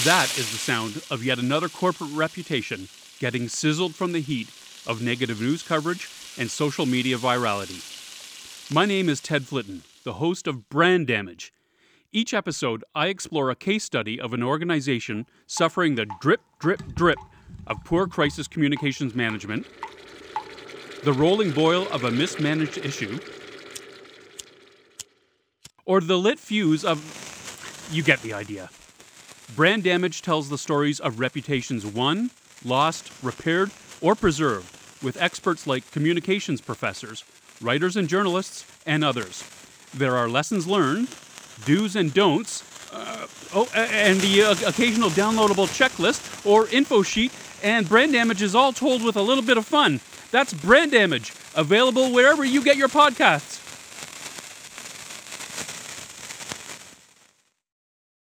That is the sound of yet another corporate reputation getting sizzled from the heat of negative news coverage and social media virality. My name is Ted Flitton, the host of Brand Damage. Each episode, I explore a case study of an organization suffering the drip, drip, drip of poor crisis communications management, the rolling boil of a mismanaged issue, or the lit fuse of. You get the idea. Brand Damage tells the stories of reputations won, lost, repaired, or preserved with experts like communications professors, writers and journalists, and others. There are lessons learned, do's and don'ts, uh, oh, and the uh, occasional downloadable checklist or info sheet, and Brand Damage is all told with a little bit of fun. That's Brand Damage, available wherever you get your podcasts.